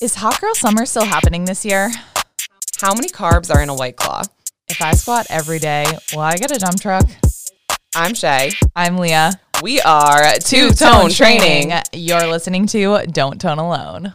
Is Hot Girl Summer still happening this year? How many carbs are in a white claw? If I squat every day, will I get a dump truck? I'm Shay. I'm Leah. We are Two Tone Training. You're listening to Don't Tone Alone.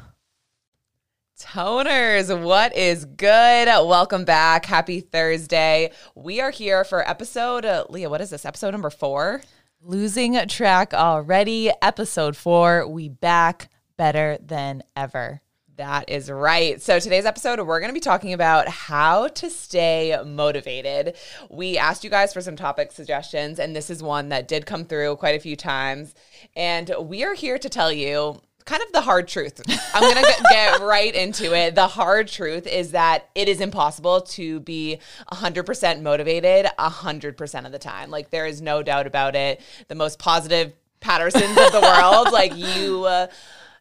Toners, what is good? Welcome back. Happy Thursday. We are here for episode, uh, Leah, what is this? Episode number four? Losing track already. Episode four. We back better than ever. That is right. So, today's episode, we're going to be talking about how to stay motivated. We asked you guys for some topic suggestions, and this is one that did come through quite a few times. And we are here to tell you kind of the hard truth. I'm going to get right into it. The hard truth is that it is impossible to be 100% motivated 100% of the time. Like, there is no doubt about it. The most positive Pattersons of the world, like, you. Uh,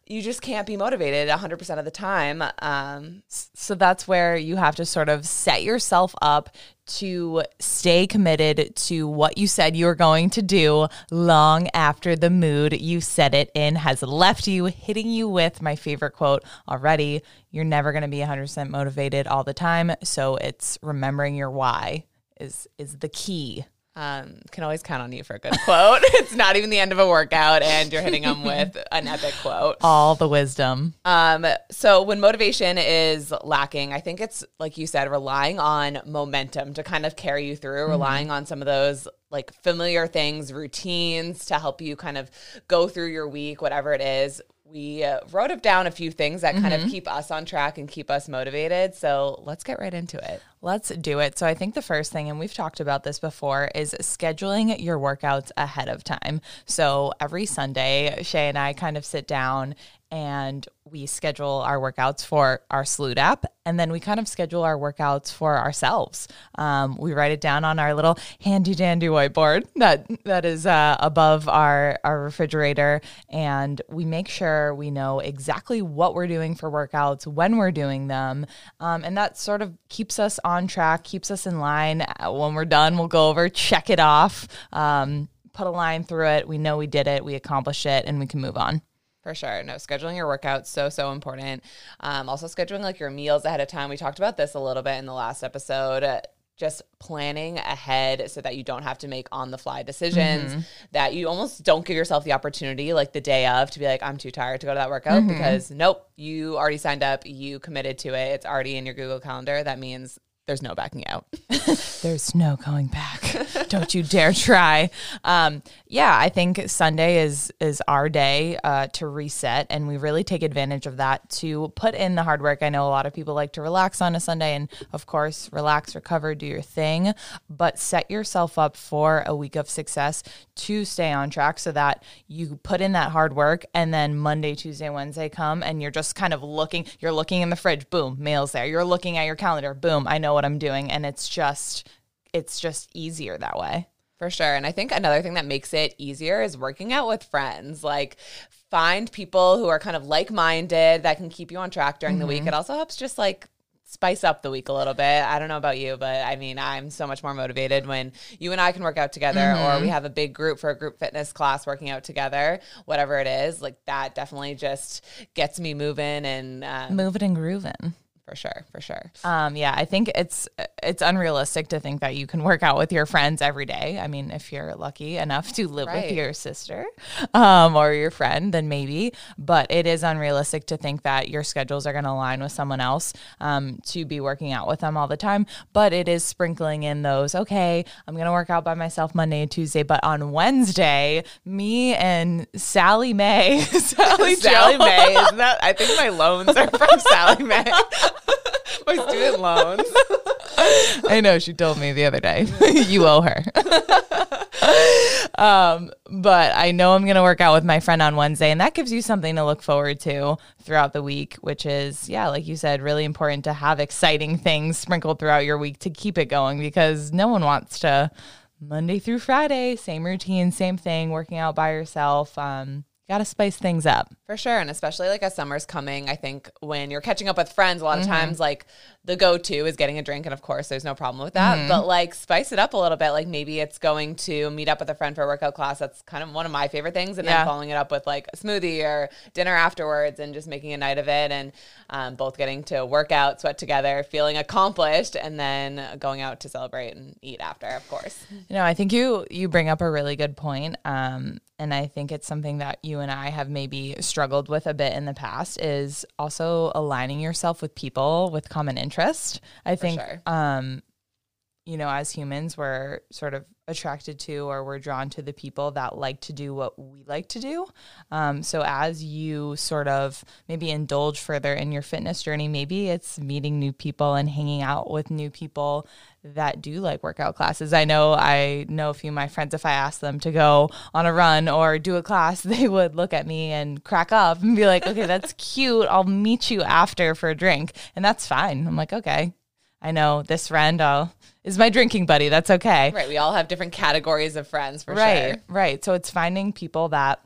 you just can't be motivated 100% of the time. Um, so that's where you have to sort of set yourself up to stay committed to what you said you were going to do long after the mood you set it in has left you, hitting you with my favorite quote already. You're never going to be 100% motivated all the time. So it's remembering your why is is the key. Um, can always count on you for a good quote. it's not even the end of a workout, and you're hitting them with an epic quote. All the wisdom. Um, so when motivation is lacking, I think it's like you said, relying on momentum to kind of carry you through, mm-hmm. relying on some of those like familiar things, routines to help you kind of go through your week, whatever it is we uh, wrote down a few things that kind mm-hmm. of keep us on track and keep us motivated. So let's get right into it. Let's do it. So I think the first thing, and we've talked about this before, is scheduling your workouts ahead of time. So every Sunday, Shay and I kind of sit down and we schedule our workouts for our Salute app, and then we kind of schedule our workouts for ourselves. Um, we write it down on our little handy dandy whiteboard that that is uh, above our our refrigerator, and we make sure we know exactly what we're doing for workouts, when we're doing them, um, and that sort of keeps us on track, keeps us in line. Uh, when we're done, we'll go over, check it off. Um, put a line through it. We know we did it, we accomplished it, and we can move on. For sure. No, scheduling your workouts so so important. Um, also scheduling like your meals ahead of time. We talked about this a little bit in the last episode. Just planning ahead so that you don't have to make on the fly decisions, mm-hmm. that you almost don't give yourself the opportunity like the day of to be like, I'm too tired to go to that workout mm-hmm. because nope, you already signed up, you committed to it, it's already in your Google Calendar. That means there's no backing out. there's no going back. Don't you dare try. Um, yeah, I think Sunday is is our day uh, to reset, and we really take advantage of that to put in the hard work. I know a lot of people like to relax on a Sunday, and of course, relax, recover, do your thing, but set yourself up for a week of success to stay on track, so that you put in that hard work, and then Monday, Tuesday, Wednesday come, and you're just kind of looking. You're looking in the fridge, boom, mail's there. You're looking at your calendar, boom, I know what I'm doing and it's just it's just easier that way. For sure. And I think another thing that makes it easier is working out with friends. Like find people who are kind of like-minded that can keep you on track during mm-hmm. the week. Mm-hmm. It also helps just like spice up the week a little bit. I don't know about you, but I mean, I'm so much more motivated when you and I can work out together mm-hmm. or we have a big group for a group fitness class working out together, whatever it is. Like that definitely just gets me moving and um, moving and grooving for sure for sure. Um, yeah i think it's it's unrealistic to think that you can work out with your friends every day. I mean if you're lucky enough to live right. with your sister um, or your friend then maybe. But it is unrealistic to think that your schedules are going to align with someone else um, to be working out with them all the time. But it is sprinkling in those okay i'm going to work out by myself monday and tuesday but on wednesday me and sally may sally, sally may is that i think my loans are from Sallie Mae my student loans. I know she told me the other day. you owe her. um, but I know I'm going to work out with my friend on Wednesday, and that gives you something to look forward to throughout the week, which is, yeah, like you said, really important to have exciting things sprinkled throughout your week to keep it going because no one wants to Monday through Friday, same routine, same thing, working out by yourself. Um, got to spice things up. For sure. And especially like as summer's coming, I think when you're catching up with friends, a lot of Mm-hmm. times like the go to is getting a drink. And of course, there's no problem with that. Mm-hmm. But like spice it up a little bit. Like maybe it's going to meet up with a friend for a workout class. That's kind of one of my favorite things. And Yeah. then following it up with like a smoothie or dinner afterwards and just making a night of it. And um, both getting to work out, sweat together, feeling accomplished, and then going out to celebrate and eat after, of course. You know, I think you you bring up a really good point, um, and I think it's something that you and I have maybe struggled with a bit in the past. Is also aligning yourself with people with common interest. I think, sure. um, you know, as humans, we're sort of attracted to or we're drawn to the people that like to do what we like to do. Um, so as you sort of maybe indulge further in your fitness journey, maybe it's meeting new people and hanging out with new people that do like workout classes. I know I know a few of my friends if I asked them to go on a run or do a class, they would look at me and crack up and be like, "Okay, that's cute. I'll meet you after for a drink." And that's fine. I'm like, "Okay. I know this friend uh, is my drinking buddy. That's okay." Right. We all have different categories of friends for right, sure. right. So it's finding people that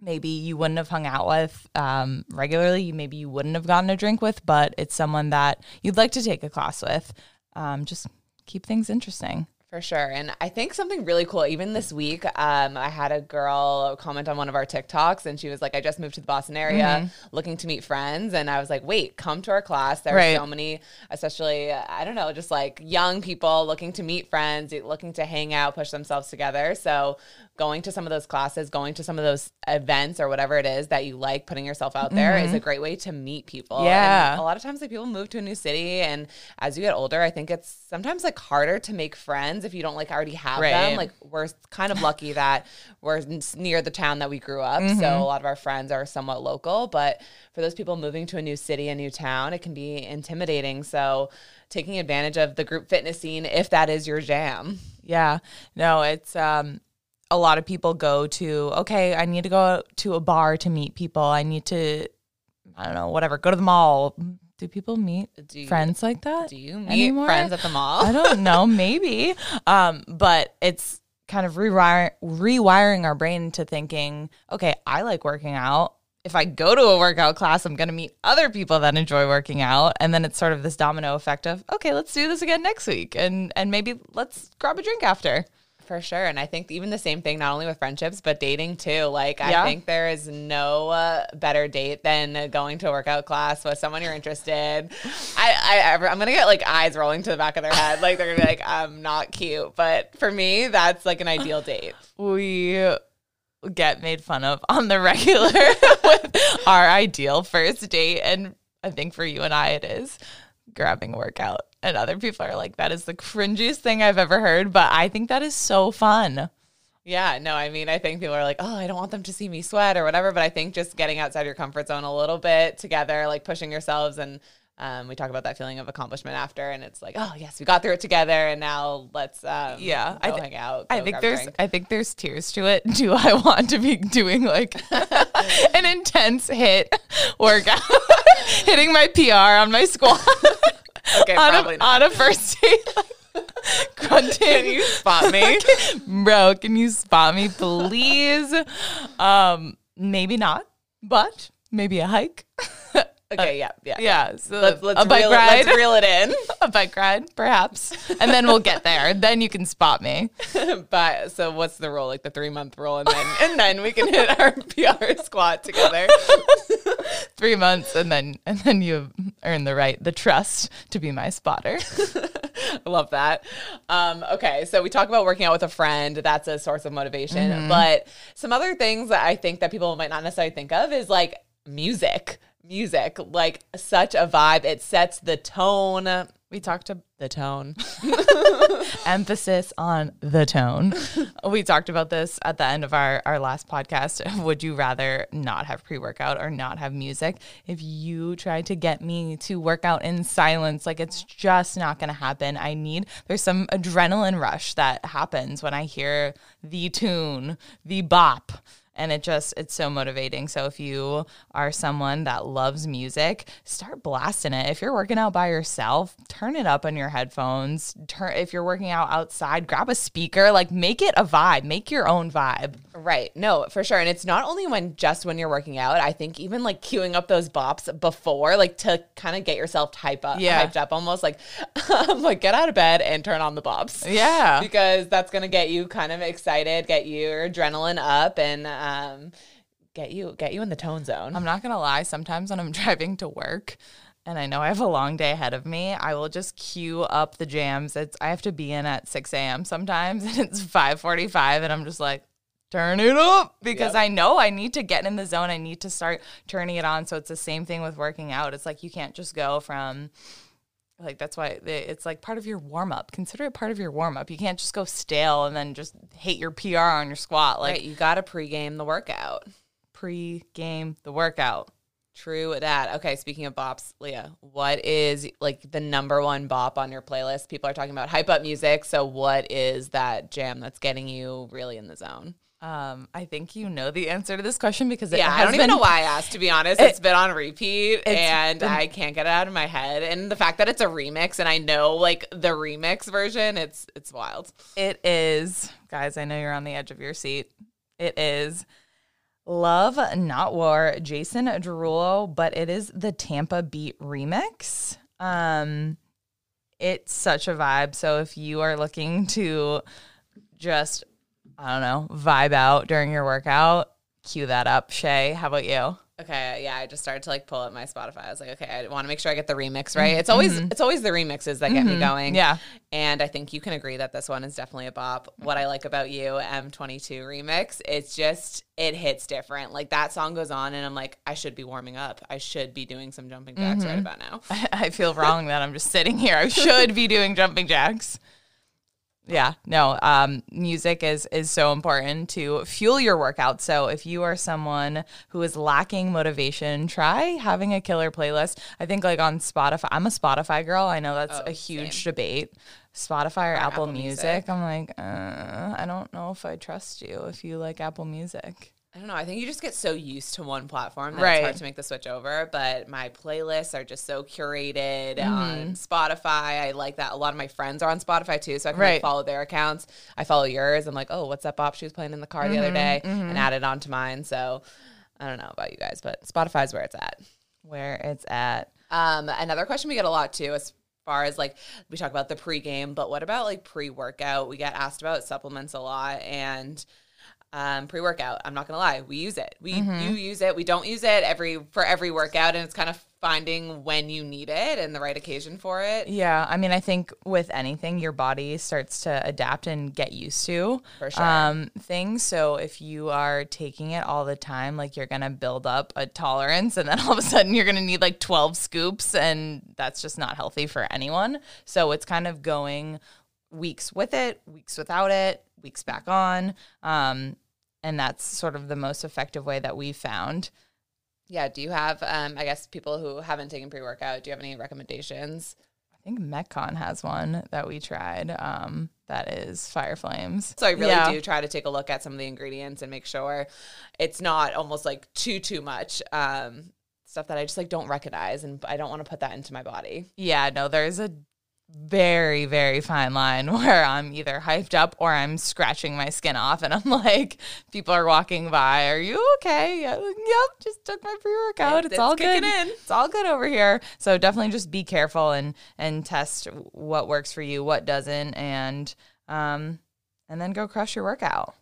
maybe you wouldn't have hung out with um, regularly, maybe you wouldn't have gotten a drink with, but it's someone that you'd like to take a class with. Um, just keep things interesting. For sure. And I think something really cool, even this week, um, I had a girl comment on one of our TikToks and she was like, I just moved to the Boston area looking to meet friends. And I was like, wait, come to our class. There Right. are so many, especially, I don't know, just like young people looking to meet friends, looking to hang out, push themselves together. So going to some of those classes, going to some of those events or whatever it is that you like, putting yourself out there is a great way to meet people. Yeah. And a lot of times like people move to a new city and as you get older, I think it's sometimes like harder to make friends if you don't like already have Right. them. Like we're kind of lucky that we're near the town that we grew up. Mm-hmm. So a lot of our friends are somewhat local, but for those people moving to a new city, a new town, it can be intimidating. So taking advantage of the group fitness scene if that is your jam. Yeah. No, it's um a lot of people go to okay, I need to go to a bar to meet people. I need to I don't know, whatever, go to the mall. Do people meet Do you, friends like that? Do you meet anymore? friends at the mall? I don't know, maybe. Um, but it's kind of rewire, rewiring our brain to thinking, okay, I like working out. If I go to a workout class, I'm going to meet other people that enjoy working out, and then it's sort of this domino effect of, okay, let's do this again next week, and and maybe let's grab a drink after. For sure. And I think even the same thing, not only with friendships, but dating too. Like, Yeah. I think there is no uh, better date than going to a workout class with someone you're interested. I, I, I'm going to get like eyes rolling to the back of their head. Like, they're going to be like, I'm not cute. But for me, that's like an ideal date. we get made fun of on the regular with our ideal first date. And I think for you and I, it is grabbing a workout. And other people are like, that is the cringiest thing I've ever heard. But I think that is so fun. Yeah, no, I mean, I think people are like, oh, I don't want them to see me sweat or whatever. But I think just getting outside your comfort zone a little bit together, like pushing yourselves and um, we talk about that feeling of accomplishment after, and it's like, oh yes, we got through it together, and now let's um, Yeah, go I thi- hang out. I think there's drink. I think there's tears to it. Do I want to be doing like an intense HIIT workout, hitting my PR on my squat okay, on, probably a, not. on a first date? Grunting. Can you spot me? Bro, can you spot me, please? Um, maybe not, but maybe a hike. Okay, yeah, yeah. Yeah, so Let's let's a bike reel, ride, let's reel it in. a bike ride, perhaps, and then we'll get there. Then you can spot me. but so what's the rule? Like the three month rule, and then and then we can hit our PR squat together. Three months, and then and then you earn the right, the trust to be my spotter. I love that. Um, okay, so we talk about working out with a friend. That's a source of motivation. Mm-hmm. But some other things that I think that people might not necessarily think of is like music. Music, like such a vibe. It sets the tone. We talked to The tone. emphasis on the tone. we talked about this at the end of our, our last podcast. Would you rather not have pre workout or not have music? If you try to get me to work out in silence, like it's just not going to happen. I need, there's some adrenaline rush that happens when I hear the tune, the bop. And it just it's so motivating. So if you are someone that loves music, start blasting it. If you're working out by yourself, turn it up on your headphones. Turn if you're working out outside, grab a speaker, like make it a vibe, make your own vibe. Right. No, for sure. And it's not only when just when you're working out. I think even like queuing up those bops before, like to kind of get yourself hype up, Yeah. hyped up, almost like, like get out of bed and turn on the bops. Yeah. because that's gonna get you kind of excited, get your adrenaline up, and um, Um, get you get you in the tone zone. I'm not gonna lie, sometimes when I'm driving to work and I know I have a long day ahead of me, I will just queue up the jams. It's I have to be in at six AM sometimes and it's five forty five and I'm just like, turn it up because Yep. I know I need to get in the zone. I need to start turning it on. So it's the same thing with working out. It's like you can't just go from like that's why they- it's like part of your warm up. Consider it part of your warm up. You can't just go stale and then just hate your PR on your squat. Like right, you got to pregame the workout. pre game the workout. True that. Okay, speaking of bops, Leah, what is like the number one bop on your playlist? People are talking about hype up music. So, what is that jam that's getting you really in the zone? Um, I think you know the answer to this question because it Yeah, I has don't even been- know why I asked. To be honest, it's been on repeat, and been- I can't get it out of my head. And the fact that it's a remix, and I know like the remix version, it's it's wild. It is, guys. I know you're on the edge of your seat. It is Love Not War, Jason Derulo, but it is the Tampa Beat remix. Um, it's such a vibe. So if you are looking to just, I don't know, vibe out during your workout, cue that up. Shay, how about you? Okay, yeah, I just started to like pull up my Spotify. I was like, okay, I want to make sure I get the remix right. It's always it's always the remixes that get me going. Mm-hmm. Yeah. And I think you can agree that this one is definitely a bop. What I like about you, M22 remix, it's just it hits different. Like that song goes on and I'm like, I should be warming up. I should be doing some jumping jacks Mm-hmm. right about now. I feel wrong that I'm just sitting here. I should be doing jumping jacks. Yeah, no. Um, music is is so important to fuel your workout. So if you are someone who is lacking motivation, try having a killer playlist. I think like on Spotify. I'm a Spotify girl. I know that's Oh, a huge same. debate. Spotify or Apple, Apple Music. Music. I'm like, uh, I don't know if I trust you if you like Apple Music. I don't know. I think you just get so used to one platform that Right. it's hard to make the switch over. But my playlists are just so curated Mm-hmm. on Spotify. I like that. A lot of my friends are on Spotify too, so I can Right. like, follow their accounts. I follow yours. I'm like, oh, what's that bop she was playing in the car the Mm-hmm, other day, and add it onto mine. So I don't know about you guys, but Spotify's where it's at. Where it's at. Um, another question we get a lot too, as far as like we talk about the pregame, but what about like pre-workout? We get asked about supplements a lot and um, pre-workout. I'm not gonna lie, we use it. We you use it. We don't use it every for every workout, and it's kind of finding when you need it and the right occasion for it. Yeah, I mean, I think with anything, your body starts to adapt and get used to sure. um, things. So if you are taking it all the time, like you're gonna build up a tolerance, and then all of a sudden you're gonna need like 12 scoops, and that's just not healthy for anyone. So it's kind of going weeks with it, weeks without it, weeks back on. Um, and that's sort of the most effective way that we've found. Yeah. Do you have? Um, I guess people who haven't taken pre-workout. Do you have any recommendations? I think Metcon has one that we tried. Um, that is Fire Flames. So I really Yeah. do try to take a look at some of the ingredients and make sure it's not almost like too too much um, stuff that I just like don't recognize, and I don't want to put that into my body. Yeah, no, there's a very, very fine line where I'm either hyped up or I'm scratching my skin off and I'm like, people are walking by, are you okay? Like, Yep, just took my pre-workout. It's, It's all kicking good. in. It's all good over here. So definitely just be careful and and test what works for you, what doesn't, and um and then go crush your workout.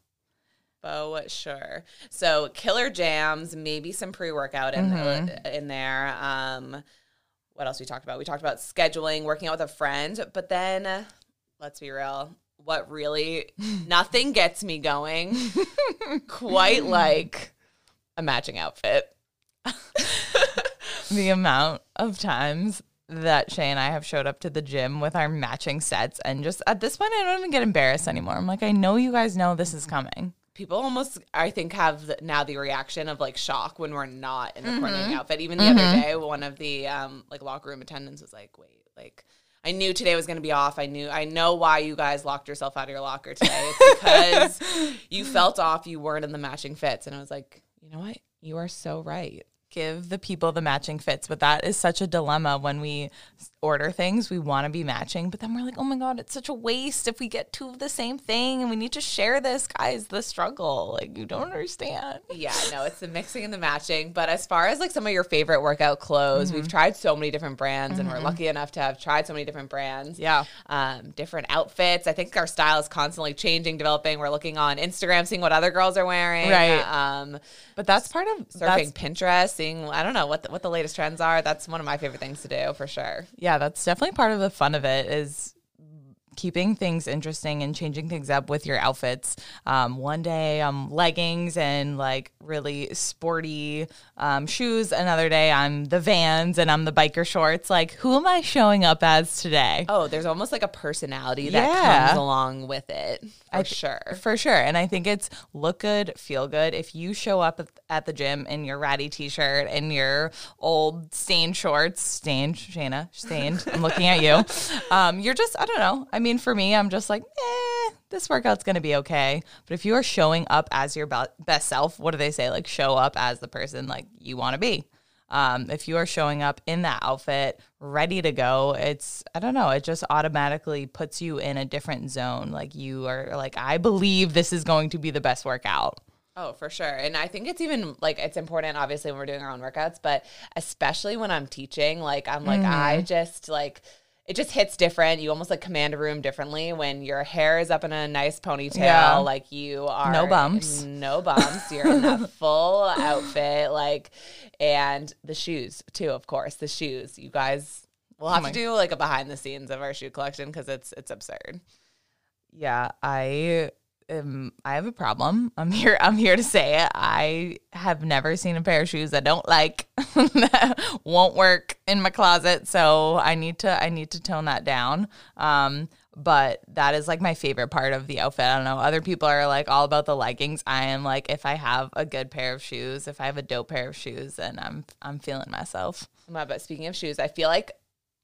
Oh, sure. So killer jams, maybe some pre-workout in in there. Um, what else we talked about? We talked about scheduling, working out with a friend, but then uh, let's be real. What really nothing gets me going quite like a matching outfit. the amount of times that Shay and I have showed up to the gym with our matching sets and just at this point I don't even get embarrassed anymore. I'm like, I know you guys know this is coming. People almost i think have the, now the reaction of like shock when we're not in the coordinating Mm-hmm. outfit even the other day one of the um like locker room attendants was like wait like I knew today was going to be off. I knew I know why you guys locked yourself out of your locker today. It's because you felt off. You weren't in the matching fits, and I was like, you know what? You are so right give the people the matching fits, but that is such a dilemma when we order things. We want to be matching, but then we're like, oh my God, it's such a waste if we get two of the same thing and we need to share this. Guys, the struggle. Like, you don't understand. Yeah, no, it's the mixing and the matching. But as far as like some of your favorite workout clothes, mm-hmm. we've tried so many different brands mm-hmm. and we're mm-hmm. lucky enough to have tried so many different brands. Yeah. Um, different outfits. I think our style is constantly changing, developing. We're looking on Instagram, seeing what other girls are wearing. Right. Um, but that's part of surfing Pinterest, seeing, I don't know what the, what the latest trends are. That's one of my favorite things to do for sure. Yeah, that's definitely part of the fun of it is keeping things interesting and changing things up with your outfits. Um, one day I'm leggings and like really sporty um, shoes. Another day I'm the Vans and I'm the biker shorts. Like, who am I showing up as today? Oh, there's almost like a personality that yeah. comes along with it. For I, sure. For sure. And I think it's look good, feel good. If you show up at the gym in your ratty t shirt and your old stained shorts, stained, Shana, stained, I'm looking at you. Um, you're just, I don't know. I mean, mean, for me, I'm just like, eh, this workout's going to be okay. But if you are showing up as your best self, what do they say? Like, show up as the person like you want to be. Um, if you are showing up in that outfit, ready to go, it's, I don't know, it just automatically puts you in a different zone. Like, you are like, I believe this is going to be the best workout. Oh, for sure. And I think it's even like it's important obviously when we're doing our own workouts, but especially when I'm teaching, like I'm like mm. I just like it just hits different. You almost like command a room differently when your hair is up in a nice ponytail. Yeah. Like you are no bumps, no bumps. You're in that full outfit, like, and the shoes too. Of course, the shoes. You guys, we'll have oh to do like a behind the scenes of our shoe collection because it's it's absurd. Yeah, I um, I have a problem. I'm here. I'm here to say it. I have never seen a pair of shoes I don't like that won't work in my closet. So I need to. I need to tone that down. Um, but that is like my favorite part of the outfit. I don't know. Other people are like all about the leggings. I am like, if I have a good pair of shoes, if I have a dope pair of shoes, then I'm I'm feeling myself. But speaking of shoes, I feel like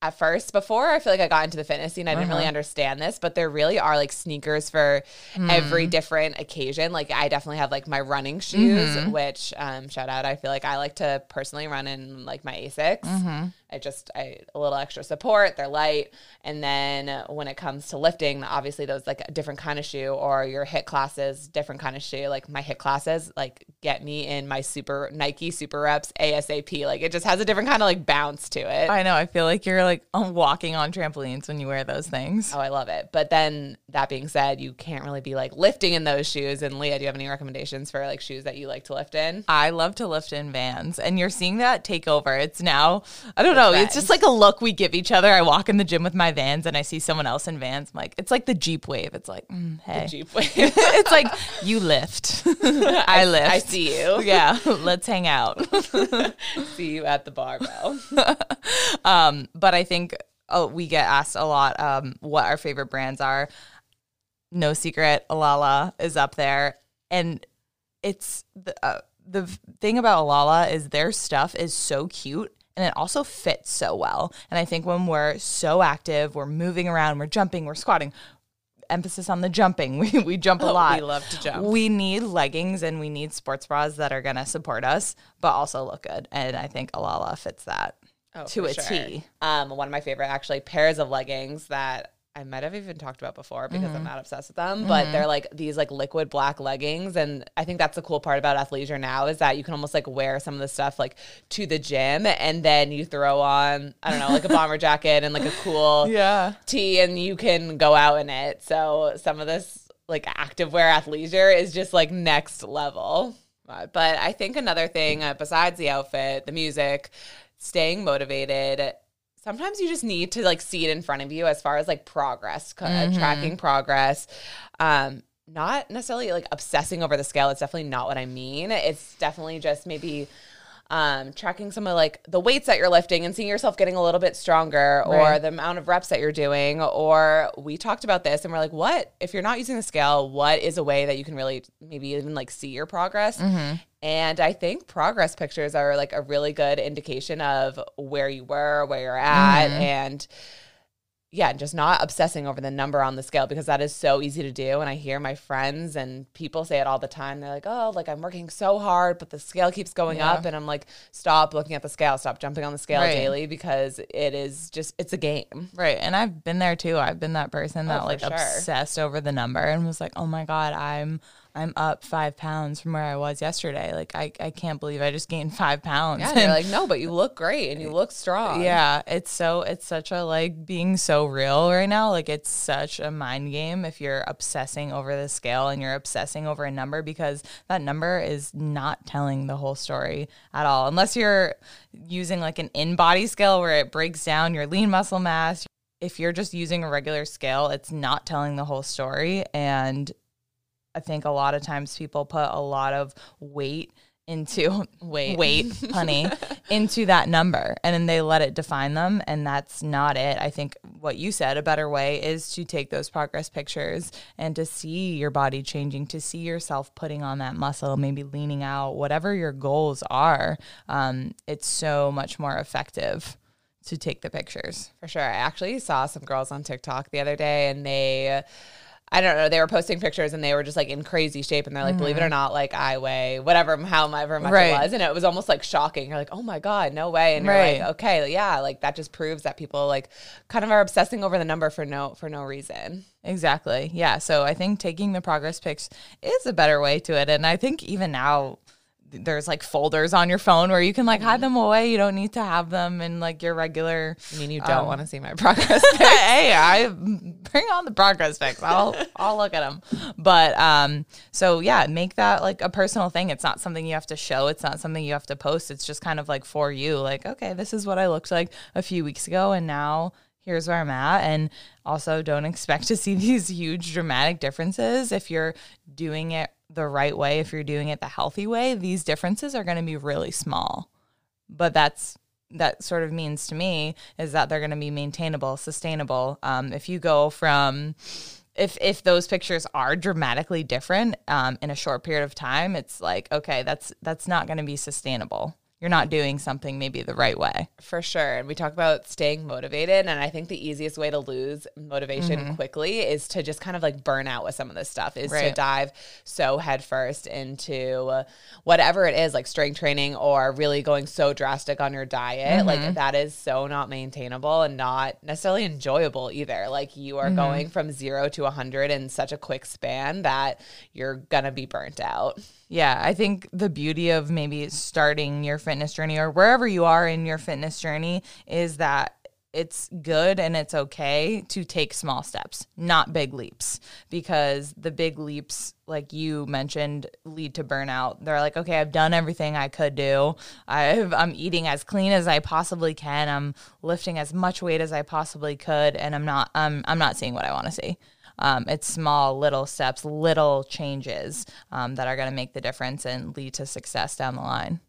at first before I feel like I got into the fitness scene I didn't uh-huh. really understand this but there really are like sneakers for mm. every different occasion like I definitely have like my running shoes mm-hmm. which um, shout out I feel like I like to personally run in like my Asics mm-hmm. I just I a little extra support. They're light, and then when it comes to lifting, obviously those like a different kind of shoe, or your HIIT classes, different kind of shoe. Like my HIIT classes, like get me in my super Nike Super Reps ASAP. Like it just has a different kind of like bounce to it. I know. I feel like you're like walking on trampolines when you wear those things. Oh, I love it. But then that being said, you can't really be like lifting in those shoes. And Leah, do you have any recommendations for like shoes that you like to lift in? I love to lift in Vans, and you're seeing that take over. It's now I don't know know. It's just like a look we give each other. I walk in the gym with my Vans and I see someone else in Vans. I'm like, it's like the Jeep wave. It's like, mm, hey, the Jeep wave. it's like you lift, I lift. I see you. Yeah, let's hang out. see you at the barbell. um, but I think oh, we get asked a lot um, what our favorite brands are. No secret, Alala is up there, and it's the. Uh, the thing about Alala is their stuff is so cute and it also fits so well. And I think when we're so active, we're moving around, we're jumping, we're squatting, emphasis on the jumping. We, we jump a oh, lot. We love to jump. We need leggings and we need sports bras that are going to support us, but also look good. And I think Alala fits that oh, to a sure. T. Um, one of my favorite actually pairs of leggings that I might have even talked about before because mm-hmm. I'm not obsessed with them, but mm-hmm. they're like these like liquid black leggings. And I think that's the cool part about athleisure now is that you can almost like wear some of the stuff like to the gym and then you throw on, I don't know, like a bomber jacket and like a cool yeah. tee and you can go out in it. So some of this like activewear athleisure is just like next level. But I think another thing uh, besides the outfit, the music, staying motivated sometimes you just need to like see it in front of you as far as like progress, uh, mm-hmm. tracking progress. Um, not necessarily like obsessing over the scale. It's definitely not what I mean. It's definitely just maybe um, tracking some of like the weights that you're lifting and seeing yourself getting a little bit stronger right. or the amount of reps that you're doing. Or we talked about this and we're like, what if you're not using the scale? What is a way that you can really maybe even like see your progress? Mm-hmm. And I think progress pictures are like a really good indication of where you were, where you're at, mm-hmm. and yeah, just not obsessing over the number on the scale because that is so easy to do. And I hear my friends and people say it all the time. They're like, oh, like I'm working so hard, but the scale keeps going Yeah. up. And I'm like, stop looking at the scale, stop jumping on the scale Right. daily because it is just, it's a game. Right. And I've been there too. I've been that person that Oh, like sure. obsessed over the number and was like, oh my God, I'm I'm up five pounds from where I was yesterday. Like I, I can't believe I just gained five pounds. Yeah. They're like, no, but you look great and you look strong. yeah, it's so it's such a like being so real right now. Like it's such a mind game if you're obsessing over the scale and you're obsessing over a number because that number is not telling the whole story at all. Unless you're using like an InBody scale where it breaks down your lean muscle mass. If you're just using a regular scale, it's not telling the whole story and I think a lot of times people put a lot of weight into Weight. weight, honey, into that number and then they let it define them and that's not it. I think what you said a better way is to take those progress pictures and to see your body changing, to see yourself putting on that muscle, maybe leaning out, whatever your goals are. Um, it's so much more effective to take the pictures. For sure. I actually saw some girls on TikTok the other day and they I don't know, they were posting pictures and they were just like in crazy shape and they're like, believe it or not, like I weigh whatever however much Mm-hmm. Right. it was. And it was almost like shocking. You're like, oh my God, no way. And you're like, okay, yeah, like that just proves that people like kind of are obsessing over the number for no for no reason. Exactly. Yeah. So I think taking the progress pics is a better way to it. And I think even now there's like folders on your phone where you can like hide them away. You don't need to have them in like your regular. I mean, you don't want to see my progress. hey, I bring on the progress pics. I'll I'll look at them. But um, so yeah, make that like a personal thing. It's not something you have to show. It's not something you have to post. It's just kind of like for you. Like, okay, this is what I looked like a few weeks ago, and now here's where I'm at. And also, don't expect to see these huge dramatic differences if you're doing it the right way. If you're doing it the healthy way, these differences are going to be really small but that's that sort of means to me is that they're going to be maintainable, sustainable. Um, if you go from if if those pictures are dramatically different um, in a short period of time, it's like okay, that's that's not going to be sustainable. You're not doing something maybe the right way. For sure. And we talk about staying motivated. And I think the easiest way to lose motivation mm-hmm. quickly is to just kind of like burn out with some of this stuff, is to dive so headfirst into whatever it is, like strength training or really going so drastic on your diet. Like mm-hmm. that is so not maintainable and not necessarily enjoyable either. Like you are mm-hmm. going from zero to 100 in such a quick span that you're going to be burnt out. Yeah, I think the beauty of maybe starting your fitness journey or wherever you are in your fitness journey is that it's good and it's okay to take small steps, not big leaps, because the big leaps, like you mentioned, lead to burnout. They're like, okay, I've done everything I could do. I've, I'm eating as clean as I possibly can. I'm lifting as much weight as I possibly could, and I'm not. I'm I'm not seeing what I want to see. Um, it's small, little steps, little changes um, that are going to make the difference and lead to success down the line.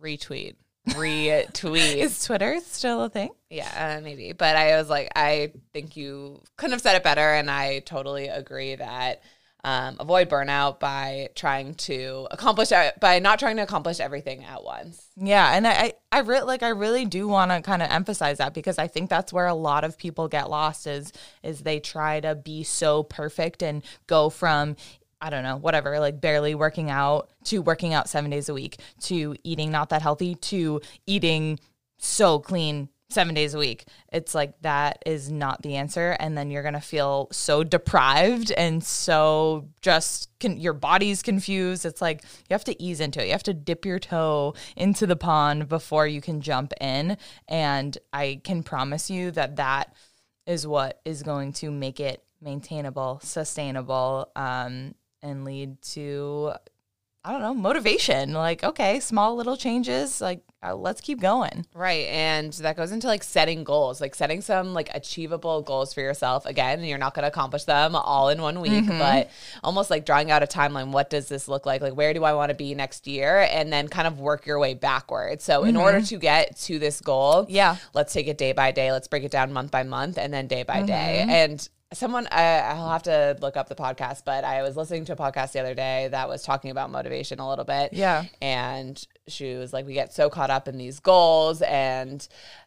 Retweet. Retweet. Is Twitter still a thing? Yeah, uh, maybe. But I was like, I think you couldn't have said it better. And I totally agree that um, avoid burnout by trying to accomplish, uh, by not trying to accomplish everything at once. Yeah, and I, I, I really like I really do want to kind of emphasize that because I think that's where a lot of people get lost is is they try to be so perfect and go from I don't know, whatever, like barely working out to working out seven days a week to eating not that healthy to eating so clean seven days a week. It's like that is not the answer. And then you're going to feel so deprived and so just con- your body's confused. It's like you have to ease into it. You have to dip your toe into the pond before you can jump in. And I can promise you that that is what is going to make it maintainable, sustainable, um, and lead to I don't know, motivation. Like, okay, small little changes. Like, uh, let's keep going. Right. And that goes into like setting goals, like setting some like achievable goals for yourself. Again, you're not going to accomplish them all in one week, mm-hmm. but almost like drawing out a timeline. What does this look like? Like, where do I want to be next year? And then kind of work your way backwards. So, in order mm-hmm. to get to this goal, Yeah. let's take it day by day. Let's break it down month by month and then day by day. Mm-hmm. And someone I, I'll have to look up the podcast, but I was listening to a podcast the other day that was talking about motivation a little bit. Yeah. And she was like, we get so caught up in these goals and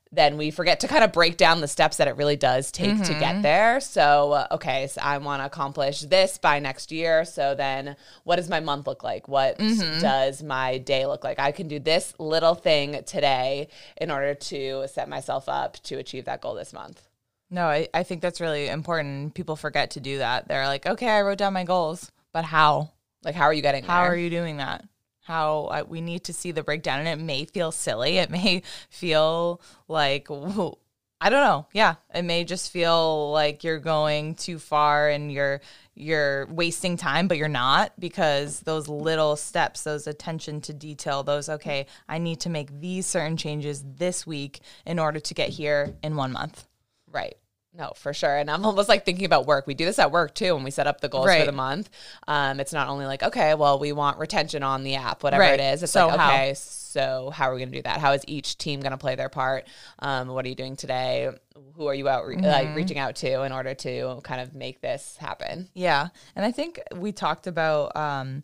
then we forget to kind of break down the steps that it really does take to Mm-hmm. get there. So, uh, okay, so I want to accomplish this by next year. So then what does my month look like? What Mm-hmm. does my day look like? I can do this little thing today in order to set myself up to achieve that goal this month. No, I, I think that's really important. People forget to do that. They're like, okay, I wrote down my goals, but how? Like, how are you getting How there? are you doing that? How uh, we need to see the breakdown, and it may feel silly. It may feel like whoa, I don't know. Yeah, it may just feel like you're going too far and you're you're wasting time, but you're not because those little steps, those attention to detail, those okay, I need to make these certain changes this week in order to get here in one month. Right. No, for sure. And I'm almost like thinking about work. We do this at work too when we set up the goals for the month. Um, it's not only like, okay, well, we want retention on the app, whatever Right. it is. It's So like, how? okay, so how are we going to do that? How is each team going to play their part? Um, what are you doing today? Who are you out re- Mm-hmm. like reaching out to in order to kind of make this happen? Yeah. And I think we talked about um,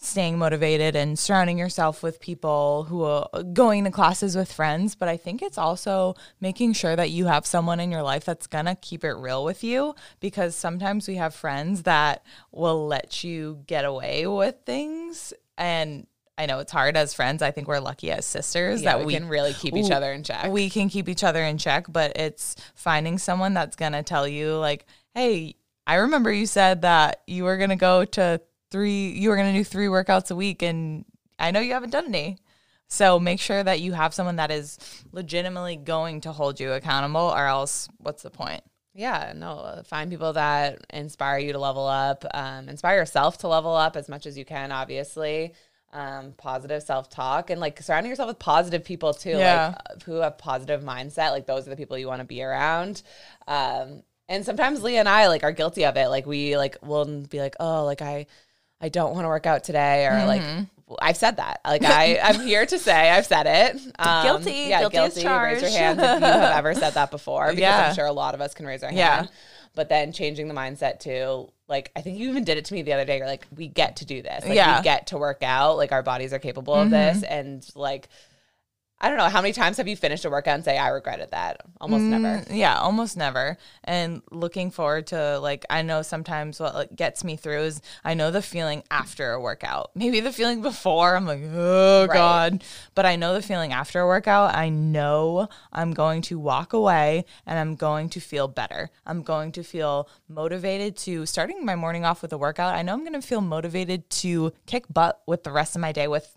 staying motivated and surrounding yourself with people who are going to classes with friends. But I think it's also making sure that you have someone in your life that's going to keep it real with you because sometimes we have friends that will let you get away with things. And I know it's hard as friends. I think we're lucky as sisters Yeah, that we, can really keep each other in check. we can keep each other in check, but it's finding someone that's going to tell you, like, hey, I remember you said that you were going to go to three, you were going to do three workouts a week, and I know you haven't done any. So make sure that you have someone that is legitimately going to hold you accountable, or else what's the point? Yeah, no, find people that inspire you to level up, um, inspire yourself to level up as much as you can, obviously. Um, positive self talk and like surrounding yourself with positive people too, Yeah. like uh, who have positive mindset. Like those are the people you want to be around. Um, and sometimes Leah and I like are guilty of it. Like we like will be like, oh, like I, I don't want to work out today, or like I've said that. Like I, I'm here to say I've said it. Um, Guilty. yeah, Guilty guilty. Raise your hands if you have ever said that before. Because Yeah. I'm sure a lot of us can raise our hand. Yeah. But then changing the mindset to like I think you even did it to me the other day. You're like, we get to do this. Like Yeah. Mm-hmm. we get to work out. Like our bodies are capable of this. And like I don't know, how many times have you finished a workout and say, I regretted that? Almost never. Mm, Yeah, almost never. And looking forward to like I know sometimes what like, gets me through is I know the feeling after a workout. Maybe the feeling before I'm like, "Oh Right. god." But I know the feeling after a workout. I know I'm going to walk away and I'm going to feel better. I'm going to feel motivated to starting my morning off with a workout. I know I'm going to feel motivated to kick butt with the rest of my day with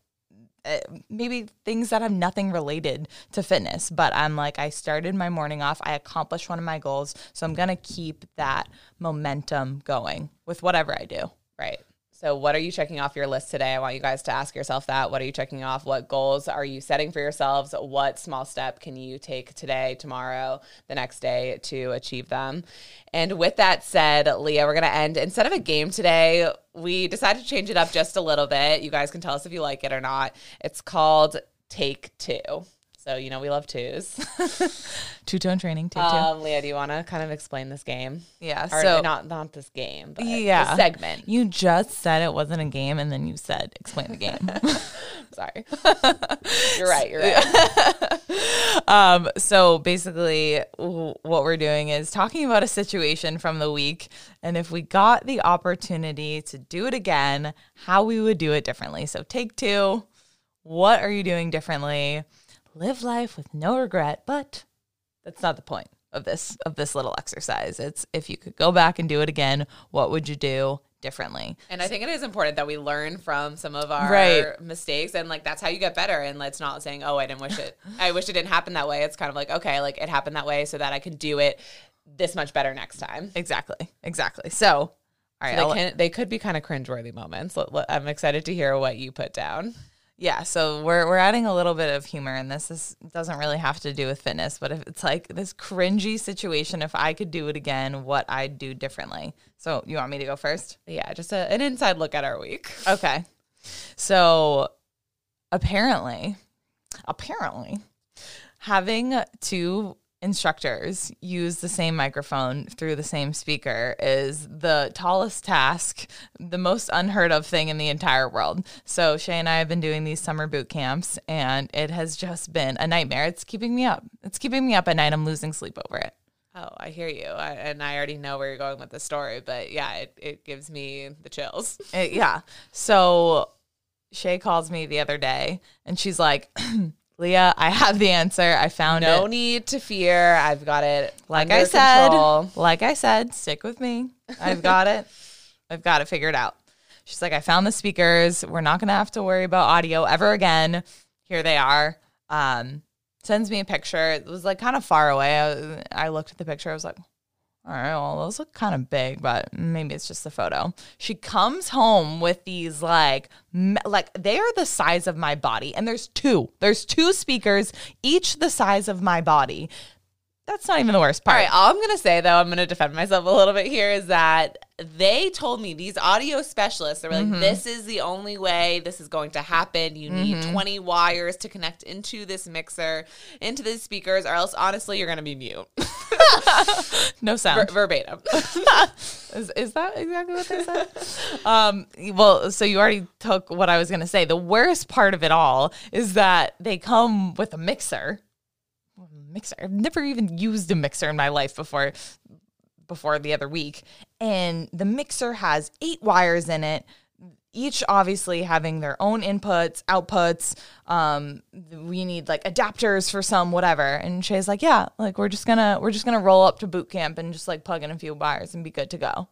Uh, maybe things that have nothing related to fitness, but I'm like, I started my morning off. I accomplished one of my goals. So I'm going to keep that momentum going with whatever I do. Right. So, what are you checking off your list today? I want you guys to ask yourself that. What are you checking off? What goals are you setting for yourselves? What small step can you take today, tomorrow, the next day to achieve them? And with that said, Leah, we're going to end. Instead of a game today, we decided to change it up just a little bit. You guys can tell us if you like it or not. It's called Take Two. So, you know, we love twos. Two tone training, take two. Um, Leah, do you want to kind of explain this game? yeah. Or So not, not this game, but yeah, segment. You just said it wasn't a game, and then you said explain the game. Sorry. you're right. You're right. um, so basically, w- what we're doing is talking about a situation from the week, and if we got the opportunity to do it again, how we would do it differently. So take two. What are you doing differently? Live life with no regret, but that's not the point of this of this little exercise. It's if you could go back and do it again, what would you do differently? And I think it is important that we learn from some of our Right. mistakes and like that's how you get better. And let's not saying, Oh, I didn't wish it I wish it didn't happen that way. It's kind of like, okay, like it happened that way so that I can do it this much better next time. Exactly. Exactly. So, all right, They can they could be kind of cringeworthy moments. I'm excited to hear what you put down. Yeah, so we're we're adding a little bit of humor and this. This doesn't really have to do with fitness, but if it's like this cringy situation, if I could do it again, what I'd do differently. So you want me to go first? Yeah, just a, an inside look at our week. Okay. So apparently, apparently, having two instructors use the same microphone through the same speaker is the tallest task, the most unheard of thing in the entire world. So Shay and I have been doing these summer boot camps and it has just been a nightmare. It's keeping me up. It's keeping me up at night. I'm losing sleep over it. Oh, I hear you. I, and I already know where you're going with the story, but yeah, it, it gives me the chills. It- yeah. So Shay calls me the other day and she's like, Leah, I have the answer. I found No it. No need to fear. I've got it Like I said, control. like I said, stick with me. I've got it. I've got it figured out. She's like, I found the speakers. We're not gonna have to worry about audio ever again. Here they are. Um, sends me a picture. It was like kind of far away. I, I looked at the picture. I was like, all right, well, those look kind of big, but maybe it's just the photo. She comes home with these like, me- like they are the size of my body, and there's two. There's two speakers, each the size of my body. That's not even the worst part. right, all I'm going to say though, I'm going to defend myself a little bit here is that they told me these audio specialists, they were like, Mm-hmm. this is the only way this is going to happen. You need Mm-hmm. 20 wires to connect into this mixer, into the speakers, or else honestly, you're going to be mute. No sound. Ver- verbatim. Is, is that exactly what they said? um, well, so you already took what I was going to say. The worst part of it all is that they come with a mixer. Mixer. I've never even used a mixer in my life before. Before the other week, and the mixer has eight wires in it. Each obviously having their own inputs, outputs. Um, we need like adapters for some, whatever. And Shay's like, yeah, like we're just gonna we're just gonna roll up to boot camp and just like plug in a few wires and be good to go.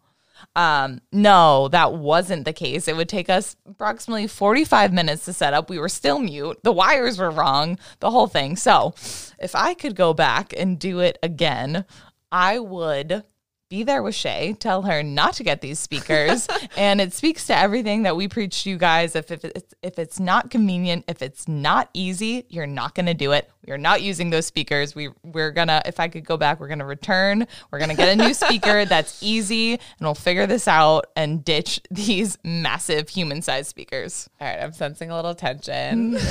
Um, no, that wasn't the case. It would take us approximately 45 minutes to set up. We were still mute. The wires were wrong, the whole thing. So, if I could go back and do it again, I would be there with Shay, tell her not to get these speakers. and it speaks to everything that we preach to you guys. If, if, it's, if it's not convenient, if it's not easy, you're not going to do it. We're not using those speakers. We, we're going to, if I could go back, we're going to return. We're going to get a new speaker that's easy and we'll figure this out and ditch these massive human sized speakers. All right, I'm sensing a little tension.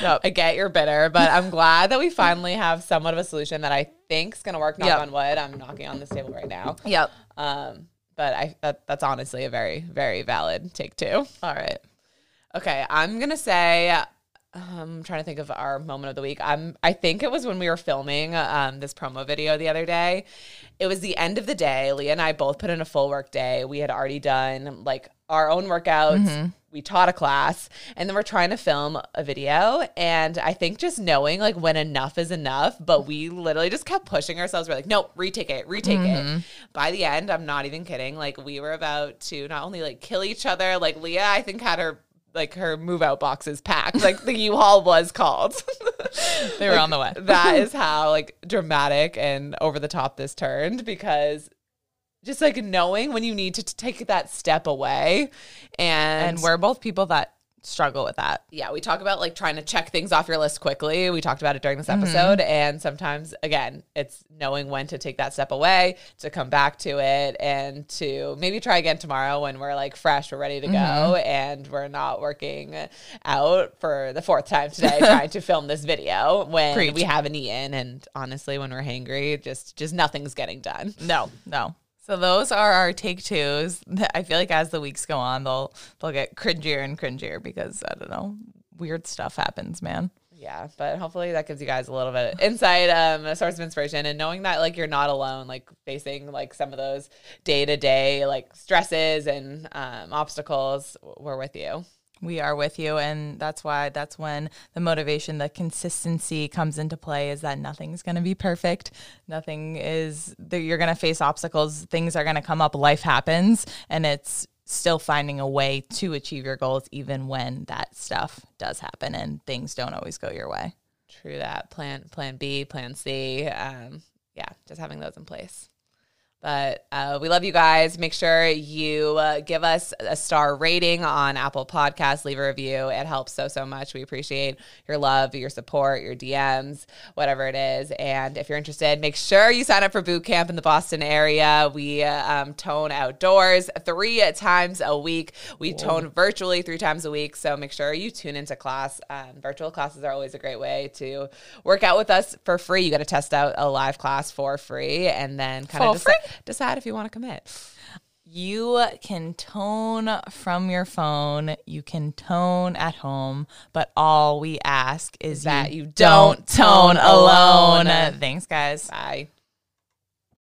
Yep. I get you're bitter, but I'm glad that we finally have somewhat of a solution that I think's gonna work. Knock Yep. on wood. I'm knocking on this table right now. Yep. Um, but I that, that's honestly a very very valid take two. All right. Okay, I'm gonna say. Um, I'm trying to think of our moment of the week. I'm. I think it was when we were filming um, this promo video the other day. It was the end of the day. Leah and I both put in a full work day. We had already done like our own workouts. Mm-hmm. We taught a class, and then we're trying to film a video. And I think just knowing like when enough is enough, but we literally just kept pushing ourselves. We're like, nope, retake it, retake it. Mm-hmm. By the end, I'm not even kidding. Like we were about to not only like kill each other. Like Leah, I think had her like her move out boxes packed. Like the U-Haul was called. They were on the way. that is how like dramatic and over the top this turned because just like knowing when you need to t- take that step away and, And we're both people that struggle with that. yeah, we talk about like trying to check things off your list quickly. We talked about it during this Mm-hmm. episode. And sometimes, again, it's knowing when to take that step away, to come back to it, and to maybe try again tomorrow when we're like fresh, we're ready to go, Mm-hmm. and we're not working out for the fourth time today trying to film this video when Preach. we haven't eaten. And honestly, when we're hangry, just just nothing's getting done. No, no. So those are our take twos. I feel like as the weeks go on, they'll they'll get cringier and cringier because I don't know, weird stuff happens, man. Yeah, but hopefully that gives you guys a little bit of insight, um, a source of inspiration, and knowing that like you're not alone, like facing like some of those day to day like stresses and um, obstacles. We're with you. We are with you, and that's why that's when the motivation, the consistency comes into play. Is that nothing's going to be perfect. Nothing is. You're going to face obstacles. Things are going to come up. Life happens, and it's still finding a way to achieve your goals, even when that stuff does happen and things don't always go your way. True that. Plan Plan B, Plan C. Um, yeah, just having those in place. But uh, we love you guys. Make sure you uh, give us a star rating on Apple Podcasts. Leave a review. It helps so, so much. We appreciate your love, your support, your DMs, whatever it is. And if you're interested, make sure you sign up for boot camp in the Boston area. We uh, um, tone outdoors three times a week. We Whoa. tone virtually three times a week. So make sure you tune into class. Um, virtual classes are always a great way to work out with us for free. You got to test out a live class for free and then kind of free decide if you want to commit. You can tone from your phone. You can tone at home, but all we ask is that you, you don't, don't tone alone. alone. Thanks, guys. Bye.